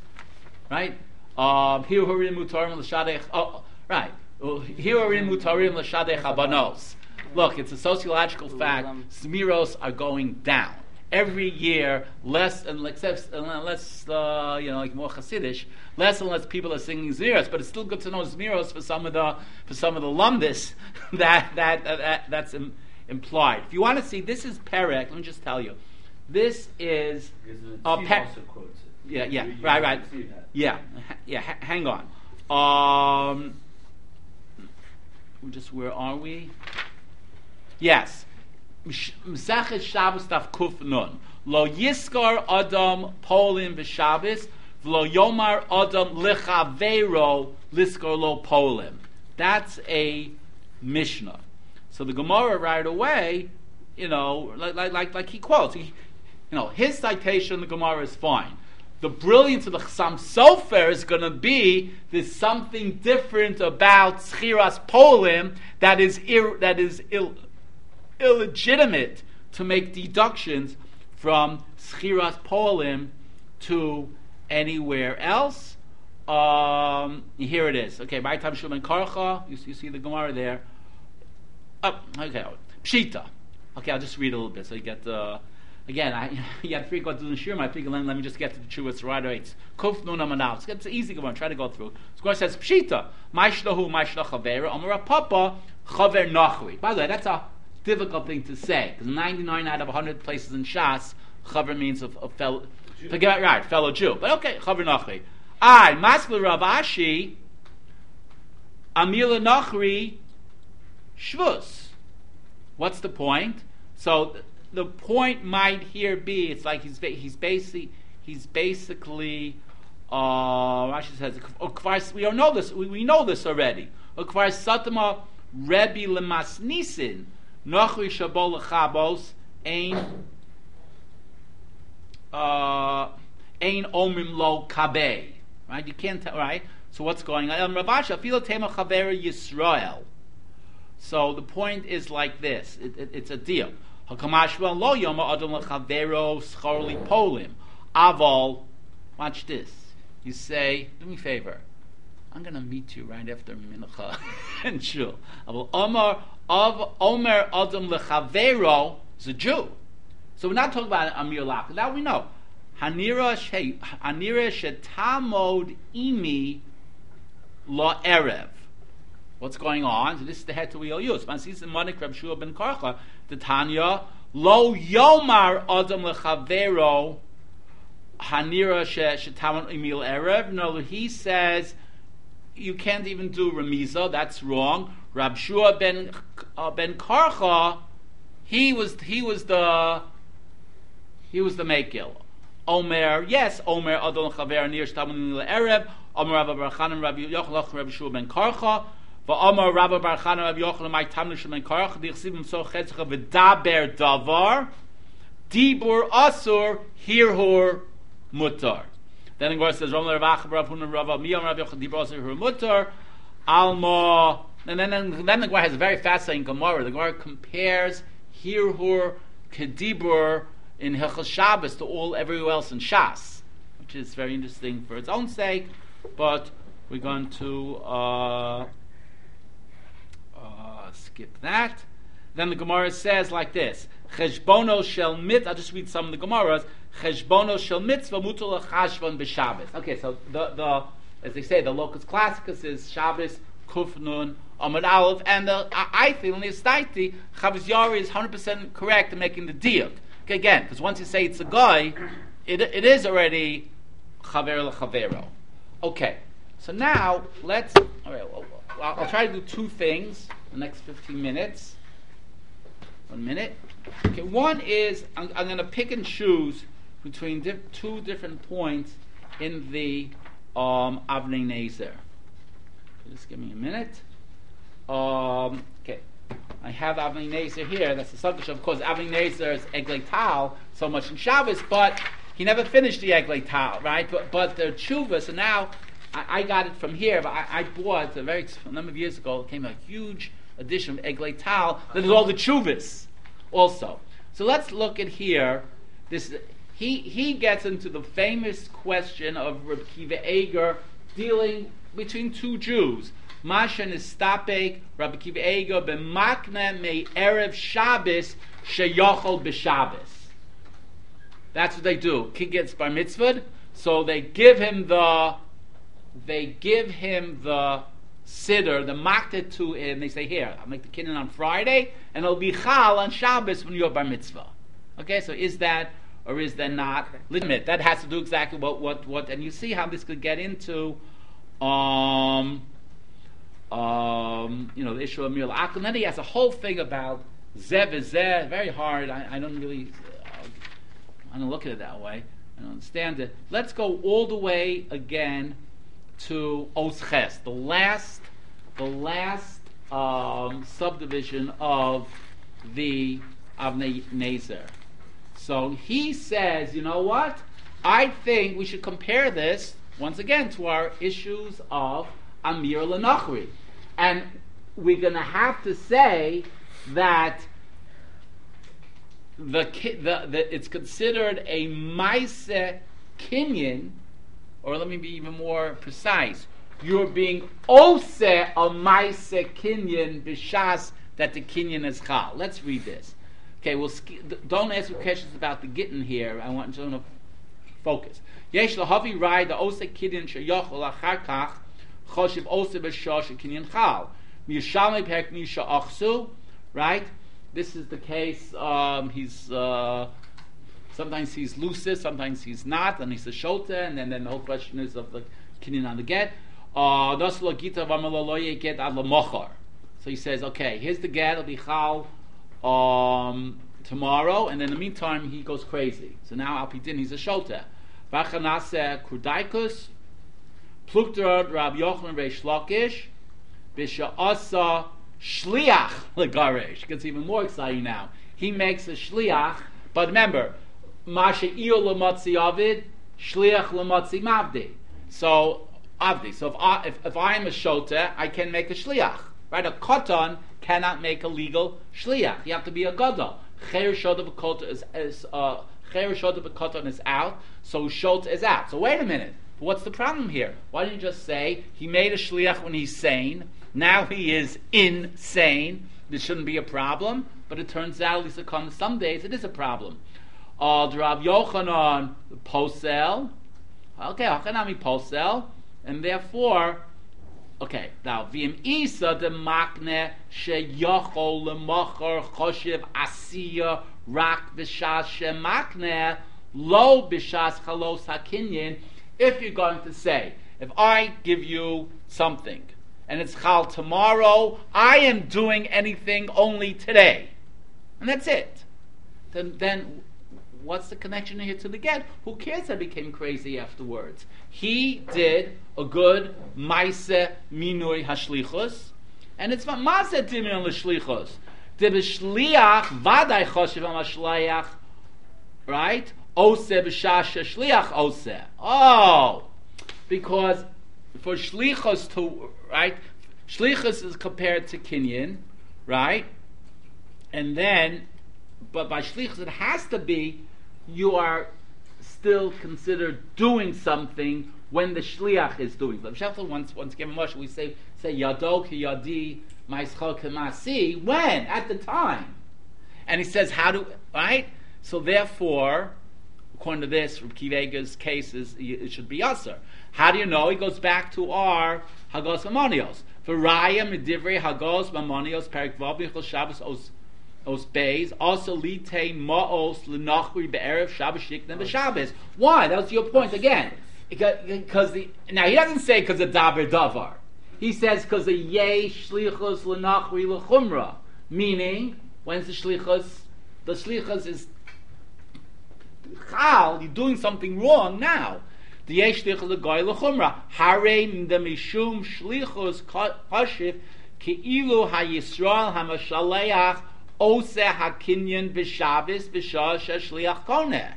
right? Um, here hurim mutarim l'shadech. Oh, right. Uh, Here hurim mutarim l'shadech abanos. Look, it's a sociological fact. Smiros are going down every year. Less and less, less uh, you know, like more Hasidish. Less and less people are singing Zmiros, but it's still good to know Zmiros for some of the for some of the lumdis that that, that, that that's im- implied. If you want to see, this is Perek. Let me just tell you, this is Uh, Tzvi pe- also quotes it. yeah, yeah, You- you right, right. Yeah, yeah. Ha- hang on. Um, just where are we? Yes, Mesachet Shabbos Daf Kuf Nun. Lo Yiskar Adam Polim v'Shabbos v'lo Yomar Adam Lichavero Liskar Lo Polim. That's a Mishnah. So the Gemara right away, you know, like like like, like he quotes, he, you know, his citation in the Gemara is fine. The brilliance of the Chassam Sofer is going to be there's something different about Schiras Polim that is ir, that is ill, illegitimate to make deductions from Schiras Polim to anywhere else. Um, here it is. Okay, by time Shuman Karcha, you, you see the Gemara there. Oh, okay, Pshita. Okay, I'll just read a little bit so you get the. Again, I you have three go to the shiur. I figure let, me just get to the truest right away. It's kuf nun amanav. It's an easy one. Try to go through. Gemara says pshita. Ma'ishlahu ma'ishlach chavera. Amar papa chaver nachri. By the way, that's a difficult thing to say because 99 out of 100 places in Shas, chaver means a, a fellow. Forget about right, fellow Jew. But okay, chaver nachri. I maskul Rav Ashi. Amila nachri. Shvus. What's the point? So the point might here be it's like he's he's basically he's basically uh, Rashi says we don't know this we, we know this already. Kvar satama Rebbe lemasnisin nochri shabol lechabos ein uh, ein omim lo kabe right you can't tell right so what's going on Ravash afilo tema chavera Yisrael so the point is like this it, it, it's a deal Hakamashva lo yoma adam lechavero scharli polim. Aval, watch this. You say, do me a favor. I'm going to meet you right after mincha and shul. Omar of Omer adam lechavero is a Jew. So we're not talking about Amir Lach. Now we know. Hanira shetamod imi la erev. What's going on? So this is the head to wheel use. Man sees the Monik Reb Shua ben Karcha, the Tanya, Lo Yomar Adam Lechavero Hanira Shetaman Emil Erev. No, he says you can't even do Remiza, that's wrong. Rab Shua ben, uh, ben Karcha, he was, he was the, he was the Mekil. Omer, yes, Omer Adon Chaver Nir Shetaman Emil Erev, Omer Rabbi Barchanan Rabbi Yochel Rabbi Shua ben Karcha, Va'amar Rabbi Bar Chana Rabbi Yochanan my Tamnu Shemen Karach Dichsivim So Chetzcha V'daber Davar Dibur Asur Hirhur Mutar. Then the Gemara says Rav Achav Rav Hunan Rav Miyam Rav Yochanan Dibur Asur Hirhur Mutar Alma and then, then, then the Gemara has a very fascinating Gemara. The Gemara compares Hirhur Kedibur in Hilchas Shabbos to all everywhere else in Shas, which is very interesting for its own sake. But we're going to. Uh, skip that. Then the Gemara says like this: Cheshbono shel mit. I'll just read some of the Gemaras. Cheshbono shel mitzvah mutul chashvan b'Shabbos. Okay, so the the as they say, the locus classicus is Shabbos kufnun amad aleph, and the I feel in the Estaiti Chavos Yair is hundred percent correct in making the. Okay, again, because once you say it's a guy, it it is already chaver lechavero. Okay, so now let's. All right, well, I'll, I'll try to do two things in the next 15 minutes. One minute. Okay, one is I'm, I'm going to pick and choose between diff- two different points in the um, Avnei Nezer. Just give me a minute. Um, okay, I have Avnei Nezer here. That's the subject. Of course, Avnei is Eglei Tal so much in Shabbos, but he never finished the Eglei Tal, right? But, but the Tshuva, so now I, I, got it from here, but I, I bought a very a number of years ago. Came a huge edition of Eglei Tal that is all the Chuvas also. So let's look at here. This he he gets into the famous question of Reb Kiva Eger dealing between two Jews. Masha Nistapek, Rabbi Kiva Eger, b'makna me erev Shabbos sheyochol b'Shabbos. That's what they do. Kid gets bar mitzvah, so they give him the they give him the siddur, the makta to him, they say, here, I'll make the kinyan on Friday, and it'll be chal on Shabbos when you're bar mitzvah. Okay, so is that or is that not legitimate? That has to do exactly what, what, what, and you see how this could get into, um, um, you know, the issue of Mir Akal. And then he has a whole thing about Zev is Zev, very hard. I, I don't really, uh, I don't look at it that way. I don't understand it. Let's go all the way again to Osches, the last, the last um, subdivision of the Avnei Nezer. So he says, you know what? I think we should compare this once again to our issues of Amir Lanachri. And we're going to have to say that the, the, the it's considered a maise kinyan, or let me be even more precise. You're being ose a maise kinyan b'shas that the kinyan is chal. Let's read this. Okay, well, don't ask questions about the gittin here. I want you to focus. Yesh lahavi rai the kinyan sheyochol achar kach choshev ose b'shas kinyan chal. Miyashalmi pek misha achsu, right? This is the case. Um, he's uh, sometimes he's lucid, sometimes he's not, and he's a shota, and then, then the whole question is of the kinyan on the get. Uh. So he says, okay, here's the get, it'll be chal um, tomorrow, and in the meantime he goes crazy. So now al pidin he's a shota. V'achanase kurdaikus, plukter Rab Yochanan Reish Lakish, Bisha Asa Shliach Lagaresh. Gets even more exciting now. He makes a Shliach, but remember, Masha Iyo Lamatzi Avid, Shliach Lamatzi Mavdi. So, Avdi. So if I, if, if I am a Shota, I can make a Shliach. Right? A Koton cannot make a legal Shliach. You have to be a Gadol. Cher B'Koton is, is uh, Cher Shota B'Koton is out, so Shota is out. So wait a minute. What's the problem here? Why didn't you just say he made a shliach when he's sane? Now he is insane. This shouldn't be a problem, but it turns out, at least some days, it is a problem. Uh, Rav Yochanan posel. Okay, Hachanami posel, and therefore, okay. Now, v'im isa de makne sheyochol lemachar choshev asiya rak b'shas shemakne lo b'shas chalos hakinyin if you're going to say, if I give you something and it's chal tomorrow, I am doing anything only today, and that's it. Then, then what's the connection here to the get? Who cares I became crazy afterwards? He did a good maise minui hashlichus, and it's maase dimin l'shlichus. Vaday choshev ha'mashliach, right? Ose b'shasha shliach ose. Oh, because for shlichus to right, shlichus is compared to kinyan, right? And then, but by shlichus it has to be you are still considered doing something when the shliach is doing something. Once once gave a we say say yado ki yadi when at the time, and he says how do right. So therefore, according to this, Kivega's case is it should be usher. How do you know? He goes back to our Hagos Mamonios. For Raya Medivrei Hagos Mamonios Perik Vav Shabbos Os Os Beis also Lite Maos Lenachri Be'erev Shabbos Shikna B'Shabbos. Why? That was your point again. Because the now he doesn't say because of Daber Davar. He says because of Yeh Shlichus Lenachri Lechumra. Meaning, when's the Shlichus? The Shlichus is chal, you're doing something wrong now. The yesh shlichus the goy lechumra. Hare mishum shlichus hashif keilu hayisrael hamashaleach ose hakinyan b'shabbos b'shah shliach koneh.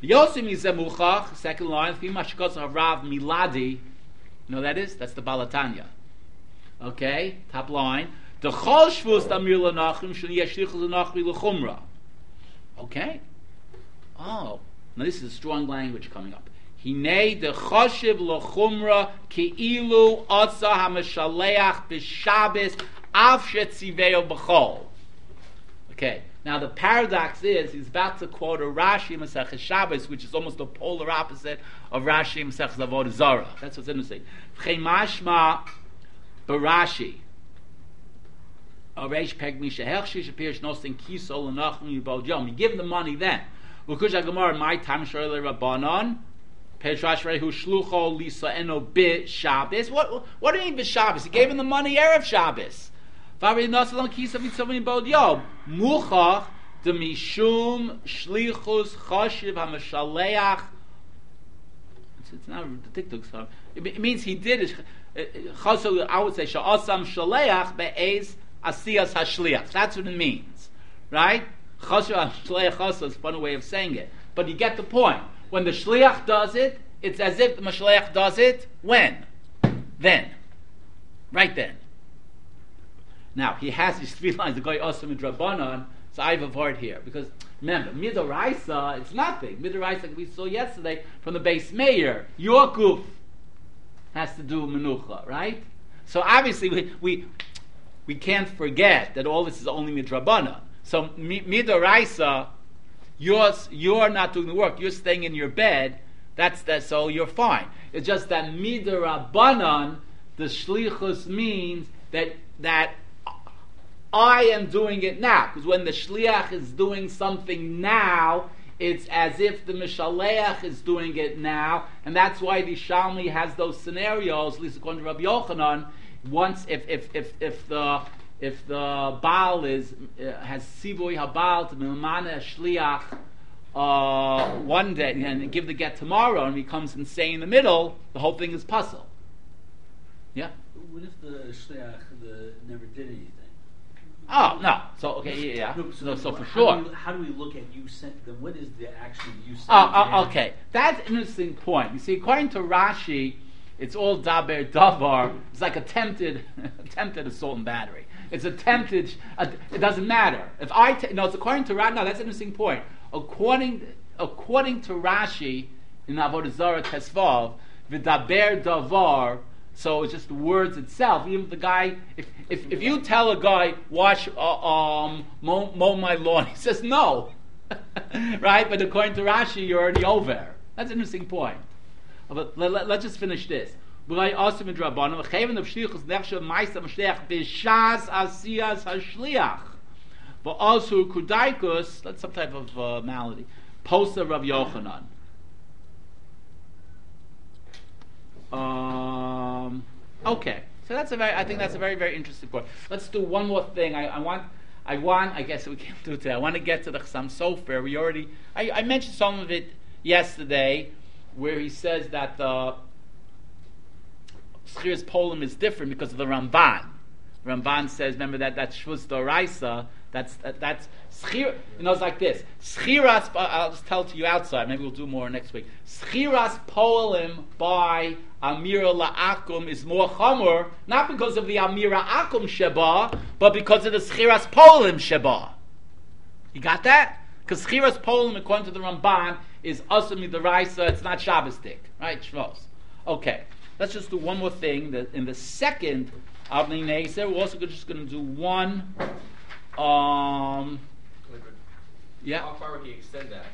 Yosim is Yizemuchach, second line, Fimashkos Harav Miladi. You know that is? That's the Balatanya. Okay, top line. The Chol Shvus Damir Lanachim Shul Yeshlichus Lanachri Lechumra. Okay. Oh, now this is a strong language coming up. Hine de choshev lechumra keilu otza hameshaleach b'shabes av shetziveo b'chol. Okay, now the paradox is he's about to quote a Rashi Masech Shabbos, which is almost the polar opposite of Rashi Masech Avodah Zarah. That's what's interesting. Chemashma barashi. Reish peg misha hechshish appears nosin kisol yibod yom. You give him the money then. Ukush my time shorele rabbanon. Petrash rehu shlucho lisa eno bit Shabbos. What what do you mean bit Shabbos? He gave him the money erev Shabbos. Vari nasalam kisa mitzavim yibod yom. Muchach de mishum shlichus chashiv hamashaleach. It's not the TikTok song. It means he did it. Chasol, I would say sha'asam shaleach be'ez asiyas hashliach. That's what it means, right? Chashav shleach chashav is a funny way of saying it, but you get the point. When the shliach does it, it's as if the mashliach does it when, then, right then. Now he has these three lines. The guy him in Drabanan. So I have a word here because remember, midoraisa it's nothing. Midoraisa we saw yesterday from the base mayor. Your goof has to do menucha, right? So obviously we we, we can't forget that all this is only midrabana. So mi- midoraisa, you're you're not doing the work. You're staying in your bed. That's that. So you're fine. It's just that midrabanan, the shlichus means that that I am doing it now. Because when the shliach is doing something now, it's as if the mishaleach is doing it now, and that's why the Shalmi has those scenarios. At least according to Rabbi Yochanan, once if if if, if the if the Baal is uh, has sivui habal to milmana shliach uh, one day and give the get tomorrow, and he comes and say in the middle, the whole thing is puzzle. Yeah. What if the shliach the, never did anything? Oh no. So okay, yeah, yeah. No, So, so for how sure. Do we, how do we look at you sent? Then what is the action you sent? Oh, oh, okay. That's an interesting point. You see, according to Rashi, it's all daber davar. It's like attempted, attempted assault and battery. It's attempted. Uh, it doesn't matter if I. T- no, it's according to Rashi. No, that's an interesting point. According, according to Rashi in Avodah Zarah Tesvav, v'daber davar. So it's just the words itself. Even if the guy, if, if, if you tell a guy wash, uh, um, mow, mow my lawn, he says no, right? But according to Rashi, you're already over. That's an interesting point. But let, us let, just finish this. But v'asu kudaikus. That's some type of uh, malady. Posa Rav Yochanan. Um, okay, so that's a very. I think that's a very very interesting point. Let's do one more thing. I, I want. I want. I guess we can't do it today. I want to get to the Chassam Sofer. We already. I, I mentioned some of it yesterday, where he says that the Schir's Polim is different because of the Ramban. Ramban says, remember that that Shvuz Doraisa. That's that, that's schir. You know, it's like this. Schiras. Uh, I'll just tell to you outside. Maybe we'll do more next week. Schiras poelim by Amira la'akum is more chamor, not because of the Amira akum sheba, but because of the schiras poelim sheba. You got that? Because schiras poelim, according to the Ramban, is asumi deraisa. It's not Shabbosdik, right? Shvos. Okay. Let's just do one more thing. In the second Avnei Nezer, we're also just going to do one. Um, yeah. How far would he extend that?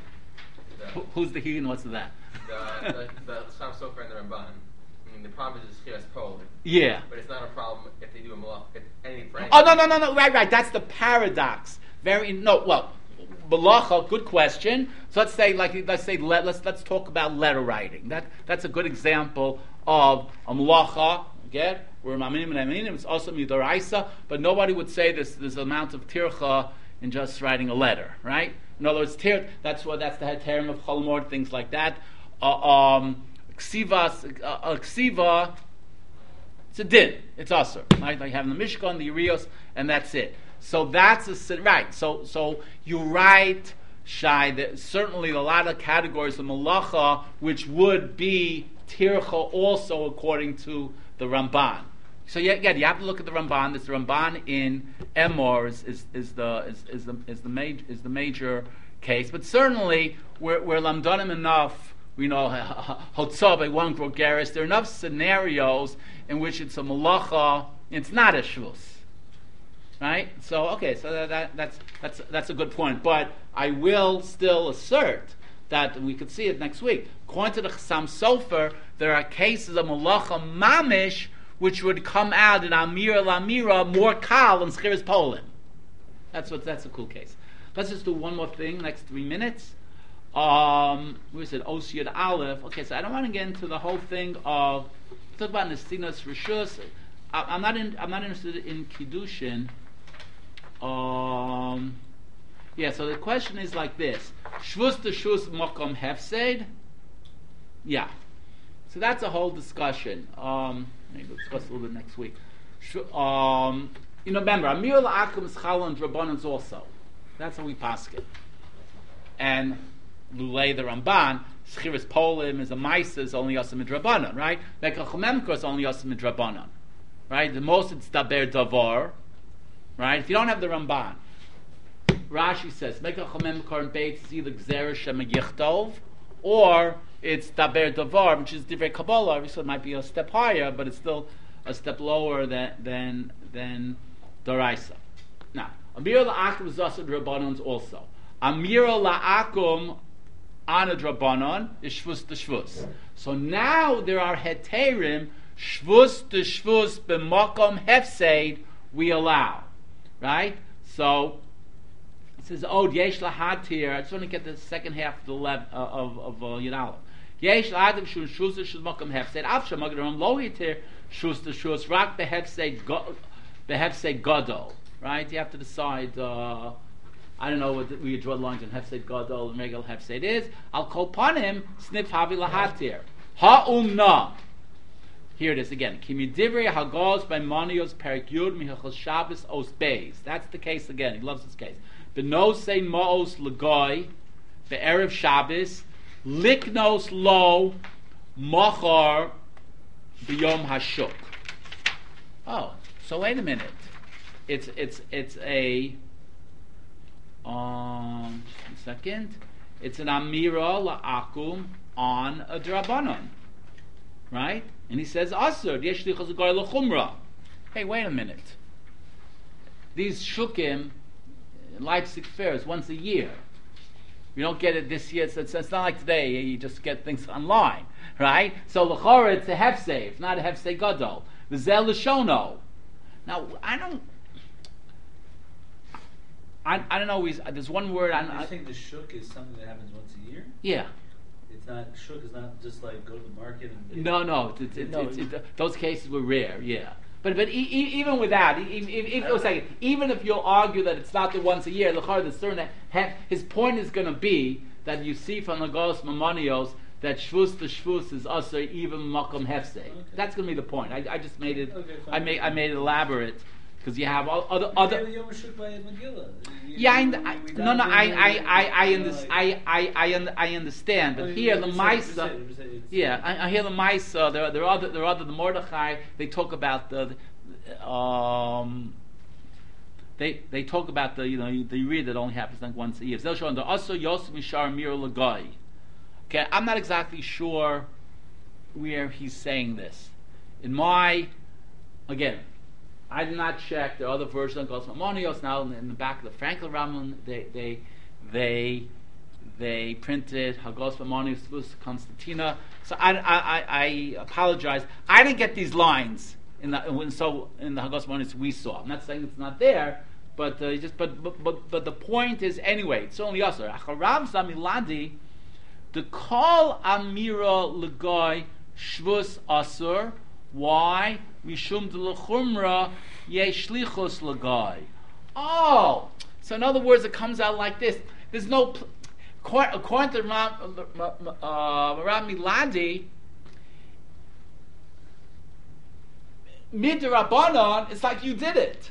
The, Who- Who's the he and what's that? the, the, the Sam Sofer and the Ramban. I mean, the problem is Chiras Pol, Yeah. but it's not a problem if they do a malach, if any any. Oh no no no no right right that's the paradox. Very no well, malacha good question. So let's say like let's say let, let's let's talk about letter writing. That that's a good example of a malacha. Get we're maminim and aminim. It's also midoraisa, but nobody would say this this amount of tircha in just writing a letter, right? In other words, tir, that's what that's the heterim of cholmor, things like that. Uh, um, ksivas, uh, uh, ksiva, it's a din. It's usher. Right? Like having the Mishkan, the Urios, and that's it. So that's a right. So so you write shy. That certainly a lot of categories of malacha, which would be tircha also according to the Ramban. So yeah, again, you have to look at the Ramban. This Ramban in Emor is, is, is the is, is the is the major is the major case, but certainly we're, we're lamdanim enough. We know Hotzav, one Grogeris. There are enough scenarios in which it's a malacha. It's not a shvus, right? So okay, so that, that, that's that's that's a good point. But I will still assert that we could see it next week. According to the Chassam Sofer, there are cases of malacha mamish which would come out in Amira Lamira more kal than Schiris Polim. That's what that's a cool case. Let's just do one more thing, next three minutes. Um, we said Osiyad Aleph. Okay, so I don't want to get into the whole thing of talk about Nestinas Rishus. I'm not in, I'm not interested in kiddushin. Um, yeah. So the question is like this: Shvus to shus mokom hefsed. Yeah. So that's a whole discussion. Um, maybe we'll discuss a little bit next week. Um, you know, remember, Amir La'akum is and Drabanans also. That's how we pass it. And Lulei the Ramban, Schiris Polim is a Maisa, is only Yosim Midrabanan, right? Mekach Memkor is only Yosim Midrabanan, right? The most it's Daber Davar, right? If you don't have the Ramban, Rashi says, make a chomem korn beit is either gzera shem yichtov, or it's daber davar, which is divrei kabbalah. So it might be a step higher, but it's still a step lower than than than daraisa. Now, amir la'akum is also rabbanons also. Amir la'akum on a drabanon is shvus to shvus. So now there are heterim shvus to shvus b'makom hefseid we allow, right? So it says, "Oh, yesh lahatir." I just want to get the second half of the lev, uh, of of uh. Yesh lahatir shun shus shus makom hefseid. Af shemagaram lo yitir shus shus rak behefseid behefseid gadol. Right? You have to decide. Uh, I don't know what the, we draw the lines on Hefsed Gadol and Regal Hefsed is. I'll call upon him, snip Havi Lahatir. Ha'umna. Here it is again. Kimidivri Hagos by Monios Perik Yud Mihachal Shabbos Os Beis. That's the case again. He loves this case. Benos Sein Maos Lagoy, the Erev Shabbos, Liknos Lo, Machar, Biyom Hashuk. Oh, so wait a minute. It's it's it's a um, second. It's an amira la'akum on a drabanon, right? And he says asur yeshlichas l'chumra. Hey, wait a minute. These shukim, Leipzig fairs once a year. You don't get it this year. So it's, it's, not like today. You just get things online, right? So l'chora it's a hefsei. It's not a hefsei gadol. The zel l'shono. Now I don't. I, I don't know. He's, there's one word. I, You I, think the shook is something that happens once a year? yeah. It's not shook is not just like go to the market and No, no. It's, it's, No. it's, it's, those cases were rare. Yeah. But but e- e- even with that, e- if, oh, second, even if you'll argue that it's not the once a year, the the certain that his point is going to be that you see from the Gos Mamonios that shvus to shvus is also even makom hefse. Okay. That's going to be the point. I, I just made it. Okay. I made I made it elaborate because you have all, other other. gave the Yom Shook by Megillah. You- Yeah, I, I, no, no, I, I, I, I, under, I, I, I, I understand, but Oh, here the Maisa, said- you said it's- yeah, I, I hear the Maisa. There, there are other, there are other the Mordechai. They talk about the, the, um, they they talk about the you know the read that only happens like once a year. They'll show under also Yosef Mishar Mir Lagai. Okay, I'm not exactly sure where he's saying this. In my, again, I did not check. the other versions of Gos Mamonios now in the, back of the Frankel Rambam. They they they they printed Hagos Mamonios Lus Constantina. So I, I, I, apologize. I didn't get these lines in the when, so in the Hagos Mamonios we saw. I'm not saying it's not there, but uh, just but, but but but the point is anyway. It's only us. Acharav Zamiladi. The call Amira Lagoy Shvus Asur. Why? Mishum de Lechumra Yeshlichus Lagoy. Oh, so in other words, it comes out like this. There's no. Pl- according, to Ram, uh, Miladi, midrabanon, it's like you did it.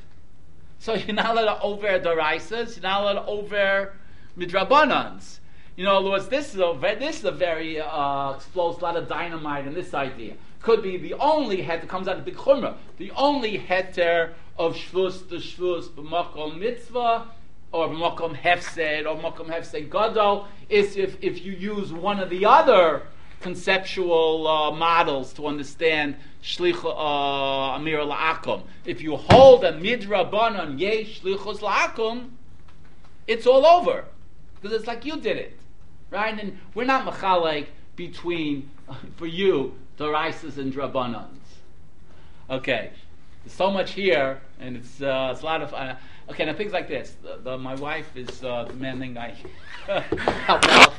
So you're not allowed to over daraisas, you're not allowed to over midrabanans. You know, words, this is a this is a very uh, explodes a lot of dynamite in this idea. Could be the only that comes out of big chumrah, the only heter of shvus to shvus b'makom mitzvah or b'makom hefsed or b'makom hefsed gadol is if, if you use one of the other conceptual uh, models to understand shlich uh, amir la'akum. If you hold a midrabanan yesh shlichus la'akum, it's all over because it's like you did it, right? And we're not machalek between for you Dorisas and Drabanans. Okay, there's so much here, and it's uh, it's a lot of. Uh, okay, now things like this. The, the, my wife is uh, demanding I help out.